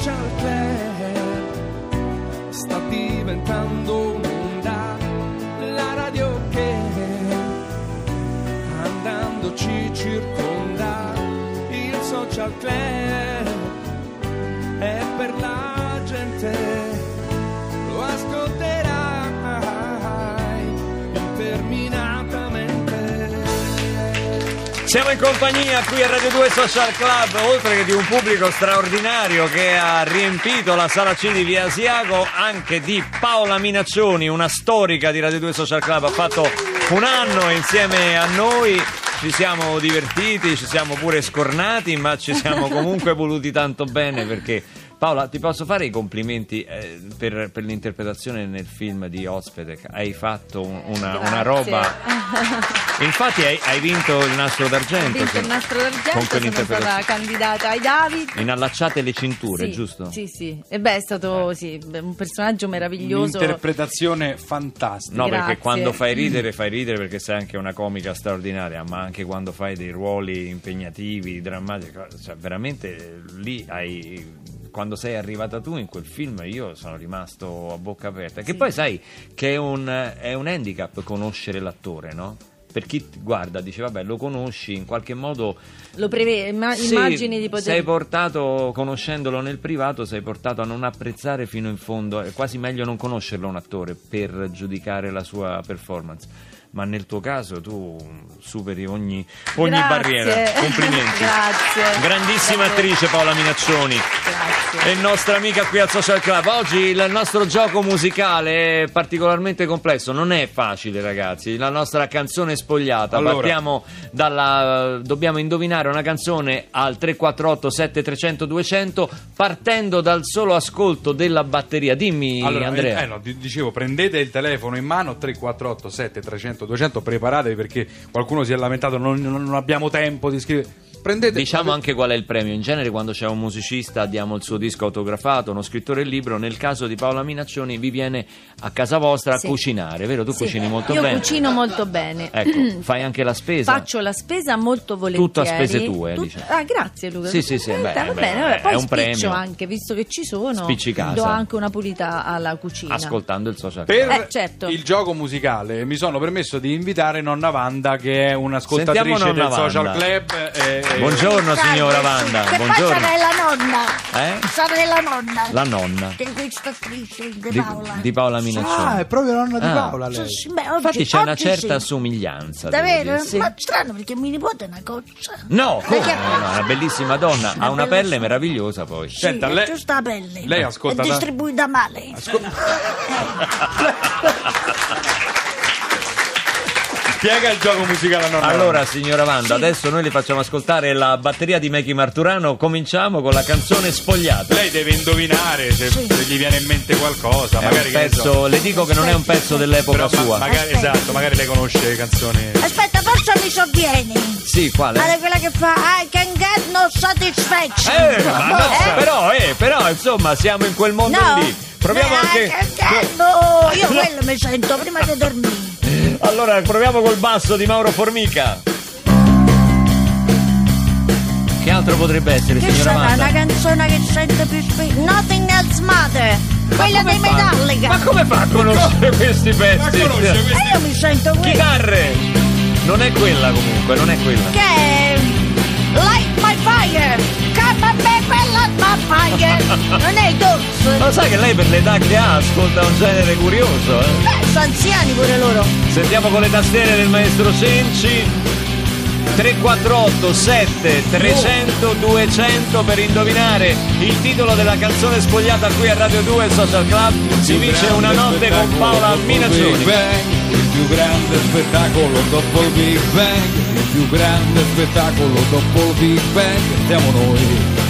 social club sta diventando un'onda, la radio che andando ci circonda, il social club Siamo in compagnia qui a Radio 2 Social Club, oltre che di un pubblico straordinario che ha riempito la sala C di Via Asiago, anche di Paola Minaccioni, una storica di Radio 2 Social Club, ha fatto un anno insieme a noi. Ci siamo divertiti, ci siamo pure scornati, ma ci siamo comunque voluti tanto bene perché Paola, ti posso fare i complimenti eh, per, per l'interpretazione nel film di Ospite. Hai fatto un- una, una roba. Infatti, hai, hai vinto il nastro Ho d'argento. vinto sì. il nastro Con d'argento, sono quell'interpretazione. stata candidata ai David. Inallacciate le cinture, Sì, giusto? Sì, sì. E beh, è stato sì, beh, un personaggio meraviglioso. Un'interpretazione fantastica. No, Grazie. perché quando fai ridere, fai ridere perché sei anche una comica straordinaria, ma anche quando fai dei ruoli impegnativi, drammatici, cioè veramente eh, lì hai. Quando sei arrivata tu in quel film, io sono rimasto a bocca aperta. Che Sì. poi sai che è un, è un handicap conoscere l'attore, no? Per chi guarda, dice, vabbè, lo conosci, in qualche modo Lo prevede, ma Sì, immagini di poter... Sei portato, conoscendolo nel privato, sei portato a non apprezzare fino in fondo. È quasi meglio non conoscerlo un attore per giudicare la sua performance. Ma nel tuo caso tu superi ogni, ogni Grazie. barriera. Complimenti. Grazie. Grandissima Grazie. attrice Paola Minaccioni. Grazie. È nostra amica qui al Social Club. Oggi il nostro gioco musicale è particolarmente complesso, non è facile ragazzi. La nostra canzone spogliata. Allora. Partiamo dalla. Dobbiamo indovinare una canzone al 348 7300 200 partendo dal solo ascolto della batteria. Dimmi Allora, Andrea. eh, eh, no, di- dicevo, prendete il telefono in mano 348 7300 200, preparatevi perché qualcuno si è lamentato, non, non- abbiamo tempo di scrivere. Prendete Diciamo anche qual è il premio. In genere, quando c'è un musicista, diamo il suo disco autografato, uno scrittore il libro. Nel caso di Paola Minaccioni, vi viene a casa vostra Sì. a cucinare, vero? Tu Sì. cucini molto Io bene. cucino molto bene. Ecco, fai anche la spesa. Faccio la spesa molto volentieri. Tutto a spese tue, Tut- dice. Ah, grazie Luca. Sì, sì, sì, Eh, beh, va beh, bene, vabbè, è poi un spiccio premio. anche, visto che ci sono. Spicci casa. Do anche una pulita alla cucina. Ascoltando il social Per club. Eh, certo. il gioco musicale mi sono permesso di invitare nonna Wanda che è un'ascoltatrice del social Wanda. club. eh, Buongiorno Salve, signora Wanda, Che buongiorno. poi sarei la nonna. Eh? Sarei la nonna. La nonna Di questa attrice di di, Paola. di Paola Minaccioni. Ah, è proprio la nonna di Ah. Paola Sì, lei. sì, beh, oggi- Infatti c'è una certa sì. somiglianza. Davvero? Sì. Ma strano perché mio nipote è una cozza. No, come? Perché- No, no, una bellissima donna, ha una bella pelle meravigliosa poi. Sì, Senta, è lei- giusta la pelle. lei ascolta È distribuita male. Spiega il gioco musicale a nonna Allora, signora Wanda, adesso noi le facciamo ascoltare la batteria di Mechi Marturano. Cominciamo con la canzone Spogliata. Lei deve indovinare se, se gli viene in mente qualcosa. È magari un che ne so. pezzo, le dico che non è un pezzo dell'epoca Però ma- sua. magari, Aspetta. esatto, magari lei conosce canzoni. Aspetta, forse mi sovvieni. Sì, quale? Ma è quella che fa I can get no satisfaction. Eh, ma no, Eh? però, eh, però, insomma, siamo in quel mondo No. lì. Proviamo Eh, anche. I can get no. Io quello mi sento prima di dormire. Allora, proviamo col basso di Mauro Formica. Che altro potrebbe essere, Che signora sarà una canzone che sento più spesso? Nothing Else Matter. Quella dei fa? Metallica. Ma come fa a conoscere questi pezzi? conosce questi- E io mi sento qui. Chitarre! Non è quella comunque, non è quella. Che è Light My Fire. Come a me quella my fire. Non è i Doors. Ma sai che lei per l'età che ha ascolta un genere curioso, eh? Beh, sono anziani pure loro. Sentiamo con le tastiere del maestro Senci. 348 7 300 200 per indovinare il titolo della canzone spogliata qui a Radio 2 Social Club si dice una notte con Paola Minaccioni Il più grande spettacolo dopo il Big Bang, il più grande spettacolo dopo il Big Bang, siamo noi,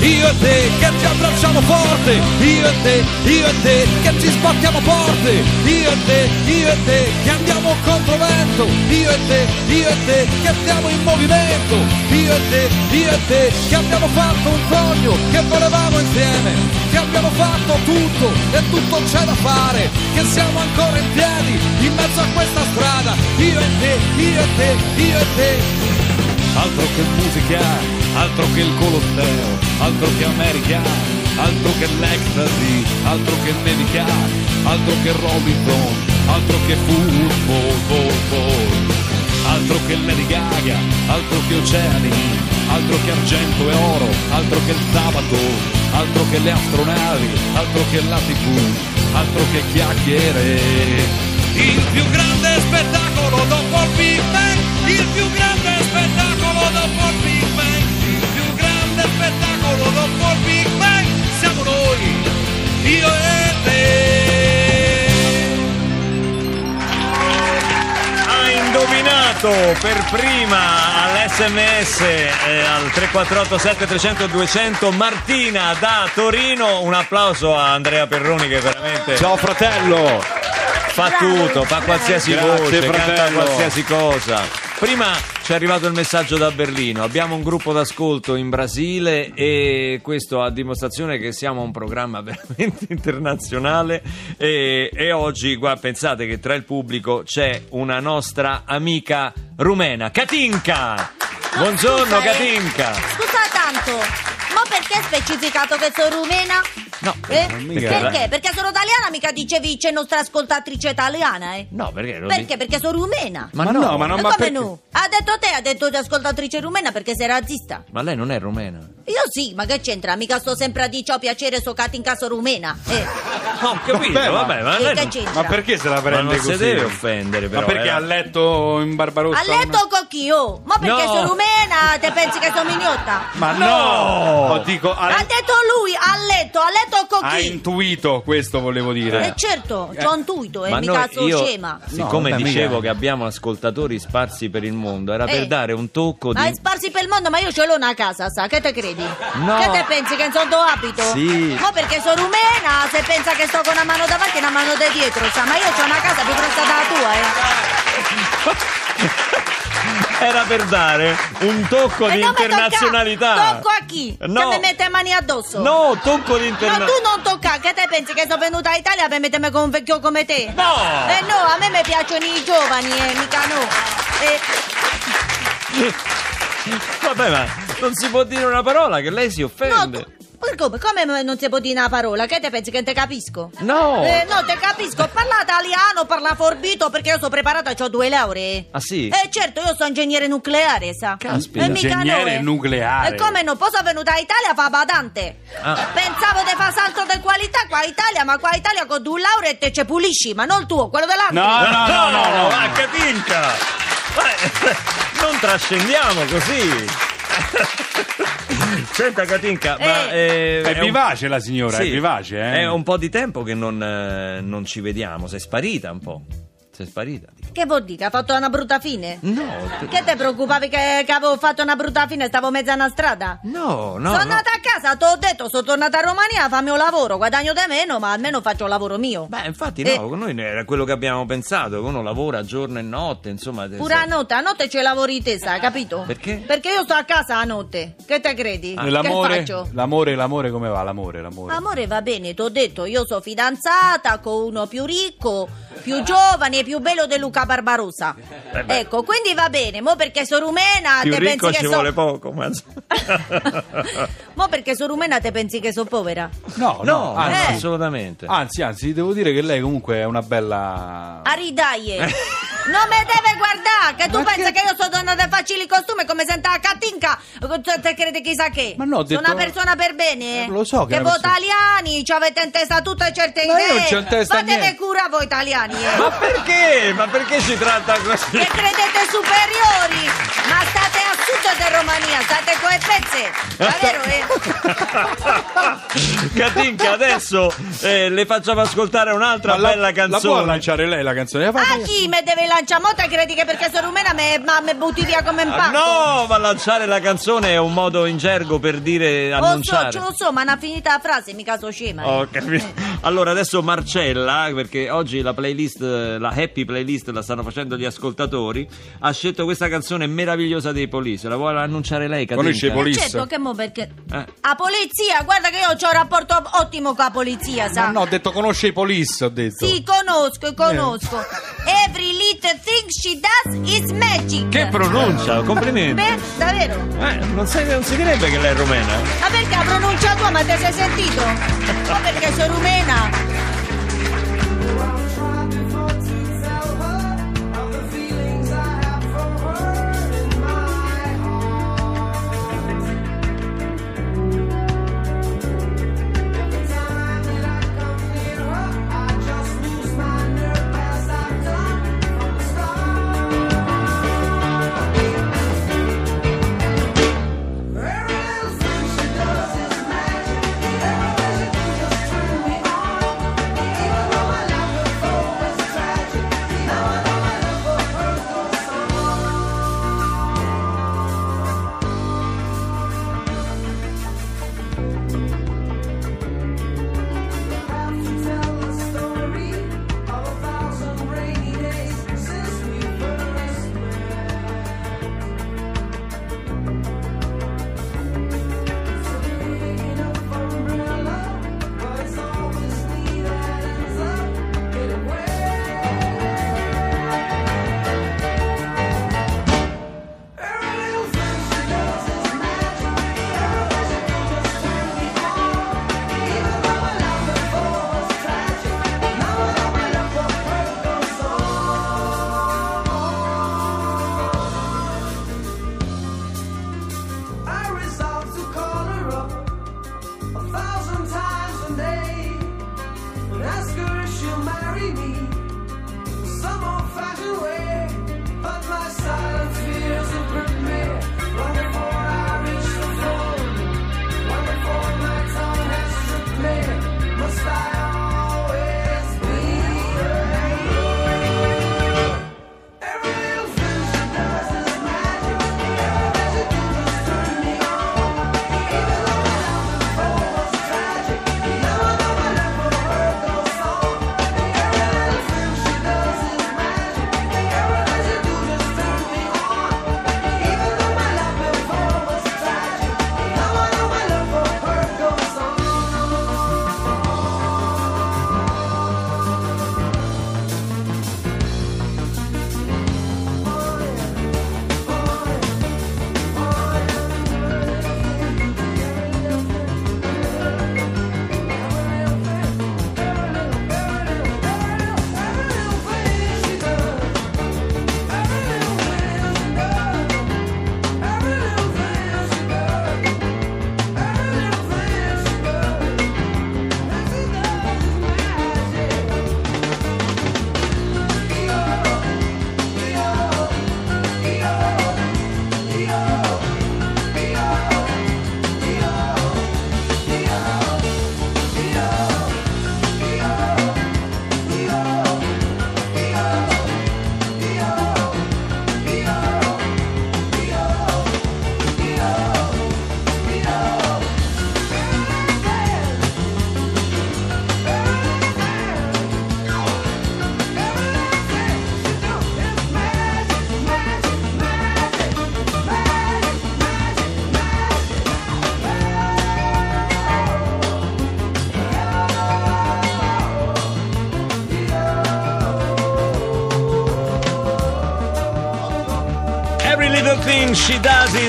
io e te che ci abbracciamo forte, io e te, io e te che ci sbattiamo forte, io e te, io e te che andiamo contro vento, io e te, io e te che stiamo in movimento, io e te, io e te che abbiamo fatto un sogno che volevamo insieme, che abbiamo fatto tutto e tutto c'è da fare, che siamo ancora in piedi in mezzo a questa strada, io e te, io e te, io e te altro che musica, altro che il Colosseo, altro che America, altro che l'ecstasy, altro che nevica, altro che Robinson, altro che football, ball, ball, altro che Lady Gaga, altro che oceani, altro che argento e oro, altro che il sabato, altro che le astronavi, altro che la tv, altro che chiacchiere. Il più grande spettacolo dopo il Big Bang, il più grande per prima all'SMS eh, al 348 7300 200 Martina da Torino. Un applauso a Andrea Perroni che veramente Ciao fratello! fa tutto, fa qualsiasi Grazie, voce, canta fratello. qualsiasi cosa. Prima ci è arrivato il messaggio da Berlino. Abbiamo un gruppo d'ascolto in Brasile e questo a dimostrazione che siamo un programma veramente internazionale. E, e oggi, guarda, pensate che tra il pubblico c'è una nostra amica rumena, Katinka. Buongiorno, scusa, eh. Katinka. Scusa tanto, ma perché hai specificato che sono rumena? No, Eh? mica- Perché? Perché sono italiana, mica dicevi c'è nostra ascoltatrice italiana, eh? No, perché? Perché? Perché sono rumena. Ma, Ma no, no, ma no, Ma come perché? no? Ha detto te, ha detto di ascoltatrice rumena perché sei razzista. Ma lei non è rumena. Io sì, ma che c'entra? Mica sto sempre a dire ciò piacere so in caso rumena. Eh, No, ho capito, Vabbè, ma- vabbè, ma e lei che non- c'entra? Ma perché se la prende Ma non così? si deve offendere, però. Ma perché eh. ha letto in Barbarossa? Ha letto con chi? Oh? Ma perché No. sono rumena? Te pensi che sono mignotta? Ma no! No! Dico, ha, Ha detto lui, ha letto, ha letto con ha intuito, questo volevo dire. Eh certo, c'ho intuito, e Ma mica sono io, scema. siccome No, dicevo che abbiamo ascoltatori sparsi per il mondo, era per Eh. dare un tocco Ma hai di. sparsi per il mondo, ma io ce l'ho una casa, sa? Che te credi? No. Che te pensi che non so dove abito? Sì. No, perché sono rumena, se pensa che sto con una mano davanti e una mano da dietro, sa? Ma io ho una casa più grossa della tua, eh. Era per dare un tocco E di internazionalità. tocca- Tocco a chi? No. Che mi mette mani addosso? No, tocco di Ma internazionalità. tu non tocca, che te pensi che sono venuta in Italia per mettermi con un vecchio come te? No! Eh no, a me mi piacciono i giovani, eh, mica no. Eh, Vabbè, ma non si può dire una parola che lei si no, offende. tu- ma come, come non si può dire una parola? Che te pensi che te capisco? No! Eh, no, te capisco, parla italiano, parla forbito perché io sono preparata, ho due lauree. Ah, sì? Eh certo, io sono ingegnere nucleare, sa. Caspita. Eh, Ingegnere no, eh. nucleare. E come no? Poi sono venuta in Italia fa badante. Ah. Pensavo di fare salto di qualità qua in Italia, ma qua in Italia con due lauree te ci pulisci, ma non il tuo, quello dell'altro. No, no, no, no, no. ma Katinka! Ma- Non trascendiamo così. Senta Katinka, ma eh, È un- vivace la signora, Sì, è vivace, eh? È un po' di tempo che non, eh, non ci vediamo, sei sparita un po'. Sei sparita. Che vuol dire? Ha fatto una brutta fine? No, te- Che te preoccupavi che, che avevo fatto una brutta fine e stavo mezza una strada? no, no. sono no. andata a casa, ti ho detto, sono tornata a Romania, fammi un lavoro, guadagno di meno, ma almeno faccio il lavoro mio. Beh, infatti Eh. no, con noi era quello che abbiamo pensato, uno lavora giorno e notte, insomma... te- Pure a notte, a notte c'è lavori te, sai, capito? Perché? Perché io sto a casa a notte. Che te credi? E Che l'amore, faccio? l'amore, l'amore come va? L'amore, l'amore. Amore va bene, ti ho detto, io sono fidanzata con uno più ricco, più giovane e più bello di Luca Barbarossa. Eh. Ecco, quindi va bene, mo perché sono rumena, Più te ricco pensi ci che so... vuole poco, ma... mo perché sono rumena te pensi che sono povera? No, no, no, anzi, Eh. assolutamente. anzi, anzi, devo dire che lei comunque è una bella... Aridaie! Non mi deve guardare, che tu Ma pensi che- che... io sto dando facili costumi come senta la Katinka? Te, te credi chissà che? Ma no, ho Sono detto- una persona per bene. Eh, lo so che Che voi persona- italiani ci avete in testa tutte certe Ma io idee. non c'ho in testa Fatevi niente. cura voi italiani, eh. Ma perché? Ma perché ci tratta così? Che credete superiori? Ma state di Romania, state coi pezzi. Davvero, eh? Katinka, adesso eh, le facciamo ascoltare un'altra Ma la- bella La può canzone. lanciare lei la canzone? La fa- A chi mi deve lanciare? Mo te credi che perché sono rumena me, ma me butti via come un Ah, pacco? No, ma lanciare la canzone è un modo in gergo per dire Lo so, annunciare. ce lo so, ma ha finita la frase, mica so scema. eh. Ho capito. Allora adesso Marcella, perché oggi la playlist, la happy playlist la stanno facendo gli ascoltatori, ha scelto questa canzone meravigliosa dei Police. La vuole annunciare lei, Katinka? Conosce i Police? Certo, che mo perché... Eh. A polizia, guarda che io ho un rapporto ottimo con la polizia, sa? Ma no, ho detto conosce i Police, ho detto. Sì, conosco, conosco. Every little thing she does is magic. Che pronuncia, complimenti. Beh, davvero? Eh, non, si, non si direbbe che lei è rumena. Ma perché ha pronunciato tua, ma te sei sentito? Ma perché sono rumena?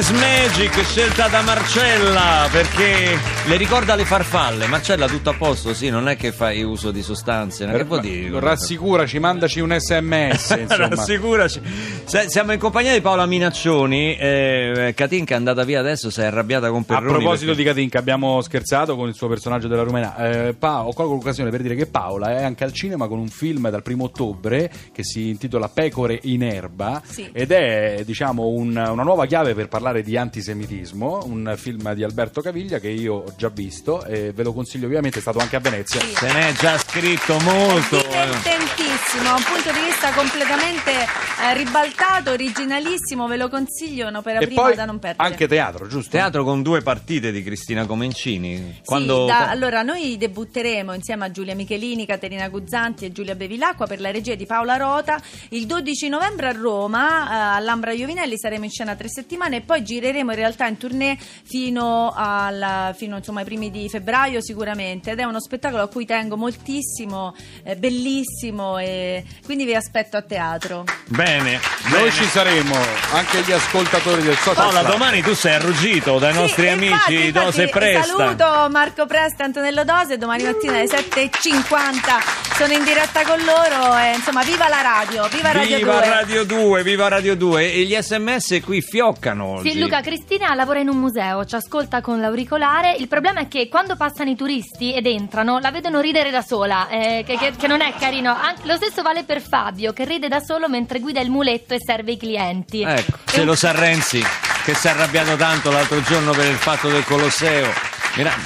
Does Is Magic, scelta da Marcella, perché le ricorda le farfalle. Marcella, tutto a posto? Sì, non è che fai uso di sostanze. Che vuol dire? Rassicuraci, mandaci un sms. Rassicuraci. Se- Siamo in compagnia di Paola Minaccioni. Eh, Katinka è andata via adesso, si è arrabbiata con A Perroni. proposito perché- di Katinka, abbiamo scherzato con il suo personaggio della Rumena. Eh, Pa- ho colgo l'occasione per dire che Paola è anche al cinema con un film dal primo ottobre che si intitola Pecore in erba Sì. ed è diciamo un- una nuova chiave per parlare di antisemitismo, un film di Alberto Caviglia che io ho già visto e ve lo consiglio ovviamente, è stato anche a Venezia. Se ne è già scritto molto. eh. Divertentissimo, un punto di vista completamente eh, ribaltato, originalissimo, ve lo consiglio, è un'opera E prima poi da non perdere. anche teatro, giusto? Teatro con due partite di Cristina Comencini. Sì, Quando... da- allora noi debutteremo insieme a Giulia Michelini, Caterina Guzzanti e Giulia Bevilacqua per la regia di Paola Rota il 12 novembre a Roma, eh, all'Ambra Iovinelli saremo in scena tre settimane e poi gireremo in realtà in tournée fino, al- fino, insomma, ai primi di febbraio sicuramente ed è uno spettacolo a cui tengo moltissimo, eh, bellissimo e quindi vi aspetto a teatro. Bene. Noi bene. ci saremo, anche gli ascoltatori del social. Paola, domani tu sei arruggito dai Sì, nostri infatti, amici infatti, Dose Presta. Saluto Marco Presta e Antonello Dose. Domani mattina alle 7.50 sono in diretta con loro. E, insomma, viva la radio! Viva Radio Viva 2! Radio 2, viva Radio 2 e gli sms qui fioccano oggi. Sì, Luca Cristina lavora in un museo, ci ascolta con l'auricolare. Il problema è che quando passano i turisti ed entrano, la vedono ridere da sola, eh, che, che- che non è carino. Anche- lo stesso vale per Fabio, che ride da solo mentre guida il muletto e serve i clienti. Ecco, se lo sa Renzi che si è arrabbiato tanto l'altro giorno per il fatto del Colosseo.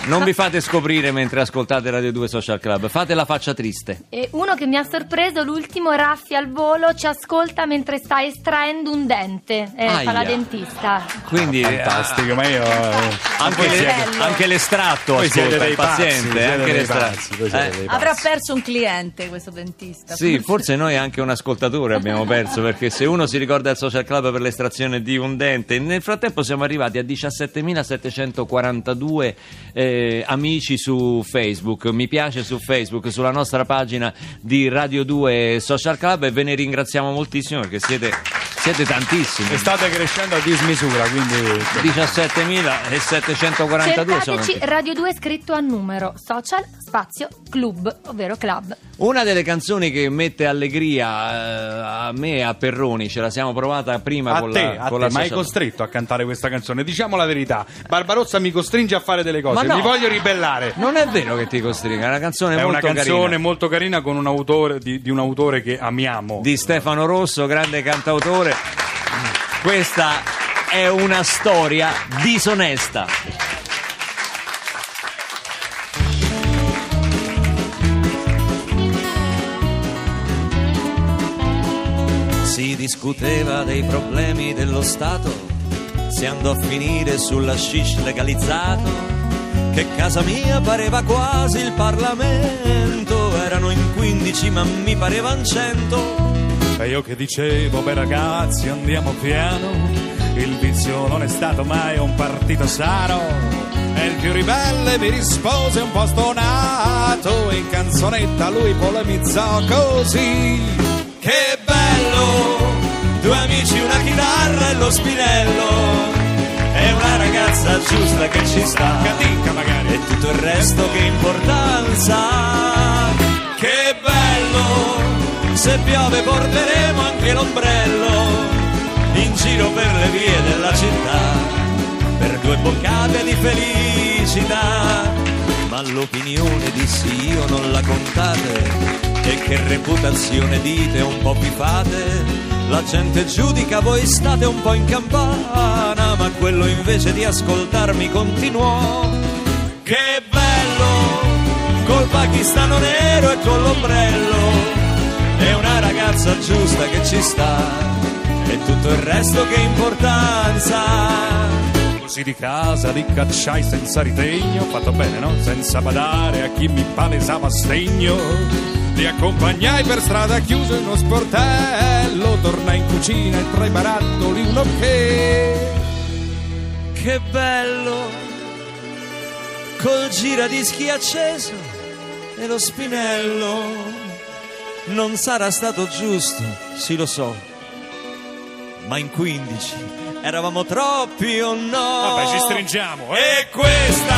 Non vi fate scoprire mentre ascoltate Radio 2 Social Club, fate la faccia triste. E uno che mi ha sorpreso, l'ultimo Raffi al volo, ci ascolta mentre sta estraendo un dente. Eh, fa la dentista. Quindi eh, Fantastico, ma io... eh, anche, le- anche l'estratto Voi siete ascolta dei il paziente, pazzi, siete anche dei l'estratto. pazzi, Eh, dei Avrà perso un cliente questo dentista. Sì, forse noi anche un ascoltatore abbiamo perso perché se uno si ricorda il social club per l'estrazione di un dente, nel frattempo siamo arrivati a 17.742 eh, amici su Facebook, mi piace su Facebook, sulla nostra pagina di Radio 2 Social Club e ve ne ringraziamo moltissimo perché siete, siete tantissimi. E state crescendo a dismisura, quindi... 17.742 sono Radio 2 scritto a numero, social, spazio, club, ovvero club. Una delle canzoni che mette allegria eh, a me e a Perroni, ce la siamo provata prima A con te, la, a con te, la ma hai costretto a cantare questa canzone. Diciamo la verità, Barbarossa mi costringe a fare delle cose, no. mi voglio ribellare. Non è vero che ti costringa, è una canzone È una molto canzone carina. molto carina con un autore, di, di un autore che amiamo. di Stefano Rosso, grande cantautore. Questa è una storia disonesta. Si discuteva dei problemi dello Stato, si andò a finire sulla shish legalizzato, che casa mia pareva quasi il Parlamento, erano in 15 ma mi parevan 100. E io che dicevo, beh ragazzi, andiamo piano. Il vizio non è stato mai un partito sano. E il più ribelle mi rispose un po' stonato. In canzonetta lui polemizzò così. Che bello, due amici, una chitarra e lo spinello. È una ragazza giusta che ci sta. Catinca magari. E tutto il resto che importanza. Che bello, se piove porteremo anche l'ombrello. In giro per le vie della città. Per due boccate di felicità. Ma l'opinione dissi io non la contate. E che reputazione dite un po' vi fate? La gente giudica, voi state un po' in campana, ma quello invece di ascoltarmi continuò. Che bello, col pakistano nero e con l'ombrello, è una ragazza giusta che ci sta, e tutto il resto che importanza. Così di casa li cacciai senza ritegno, fatto bene, no? Senza badare a chi mi palesava stegno. Li accompagnai per strada chiuso in uno sportello, tornai in cucina e tra i barattoli uno che... Che bello, col giradischi acceso e lo spinello. Non sarà stato giusto, sì lo so, ma in 15 eravamo troppi o no? Vabbè, ci stringiamo, eh? E questa,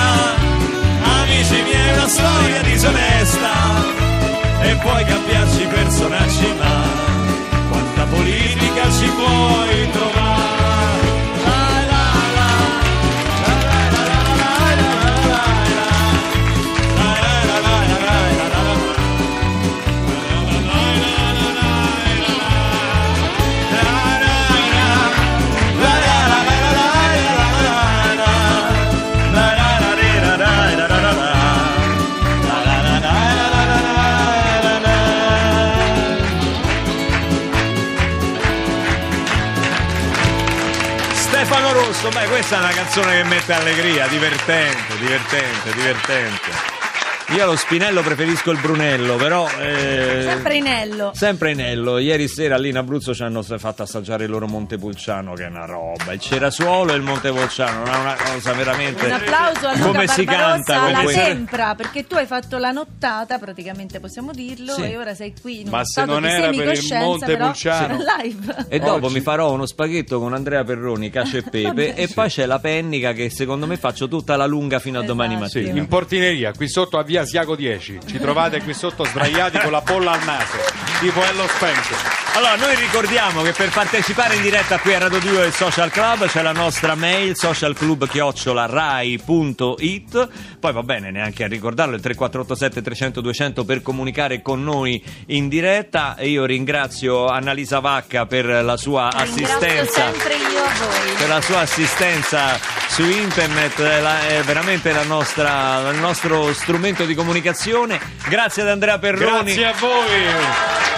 amici miei, è una storia disonesta. E puoi cambiarci personaggi, ma quanta politica ci puoi trovare? Beh, questa è una canzone che mette allegria, divertente, divertente, divertente. Io allo Spinello preferisco il Brunello, però... eh, Sempre Inello. Sempre Inello, ieri sera lì in Abruzzo ci hanno fatto assaggiare il loro Montepulciano, che è una roba. Il Cerasuolo e il Montepulciano, è una cosa veramente. Un applauso a Luca Come si canta alla quei- Tempra, perché tu hai fatto la nottata, praticamente possiamo dirlo, Sì. e ora sei qui in Ma uno se non era per il Montepulciano. però live. E dopo Oggi- mi farò uno spaghetto con Andrea Perroni, cacio e pepe, e poi c'è la pennica che secondo me faccio tutta la lunga fino a domani Esatto. Sì, mattina. in portineria, qui sotto a via Siago 10. Ci trovate qui sotto sdraiati con la polla al naso, tipo Ello Spencer. Allora, noi ricordiamo che per partecipare in diretta qui a Radio 2 del Social Club c'è la nostra mail socialclub-rai.it poi va bene neanche a ricordarlo il 3487 300 200 per comunicare con noi in diretta e io ringrazio Annalisa Vacca per la sua Ringrazio assistenza sempre io a voi. per la sua assistenza su internet, è, la- è veramente la nostra- il nostro strumento di comunicazione. Grazie ad Andrea Perroni. Grazie a voi.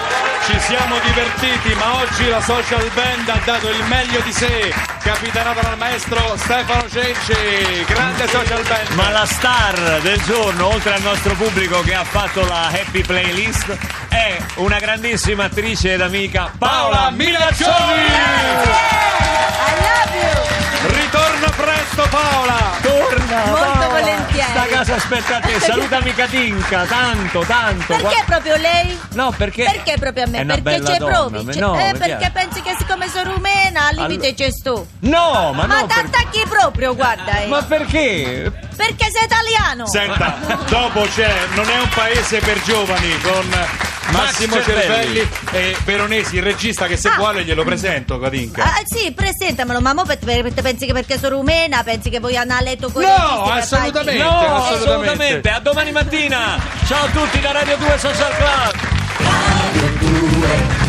Ci siamo divertiti, ma oggi la social band ha dato il meglio di sé, capitanato dal maestro Stefano Cenci, grande social band. Ma la star del giorno, oltre al nostro pubblico che ha fatto la happy playlist, è una grandissima attrice ed amica Paola Milaccioni! I casa aspetta a te, salutami Katinka, tanto, tanto. Perché proprio lei? No, perché... Perché proprio a me? Perché c'è donna, provi? ma no, eh, perché- pensi che siccome sono rumena al limite Allo- c'è sto. No, ma, Ma no, per- t'attacchi proprio, guarda. eh. Ma perché? Perché sei italiano. Senta, dopo c'è Non è un paese per giovani con Massimo Max Cervelli. Cervelli e Veronesi, il regista che se Ah. vuole glielo presento, Katinka. Ah, sì, presentamelo, ma mo per- per- pensi che perché sono rumena, pensi che voi hanno a letto con No, i registi per assolutamente. No, assolutamente. assolutamente. A domani mattina. Ciao a tutti da Radio 2 Social Club. Radio 2 Social Club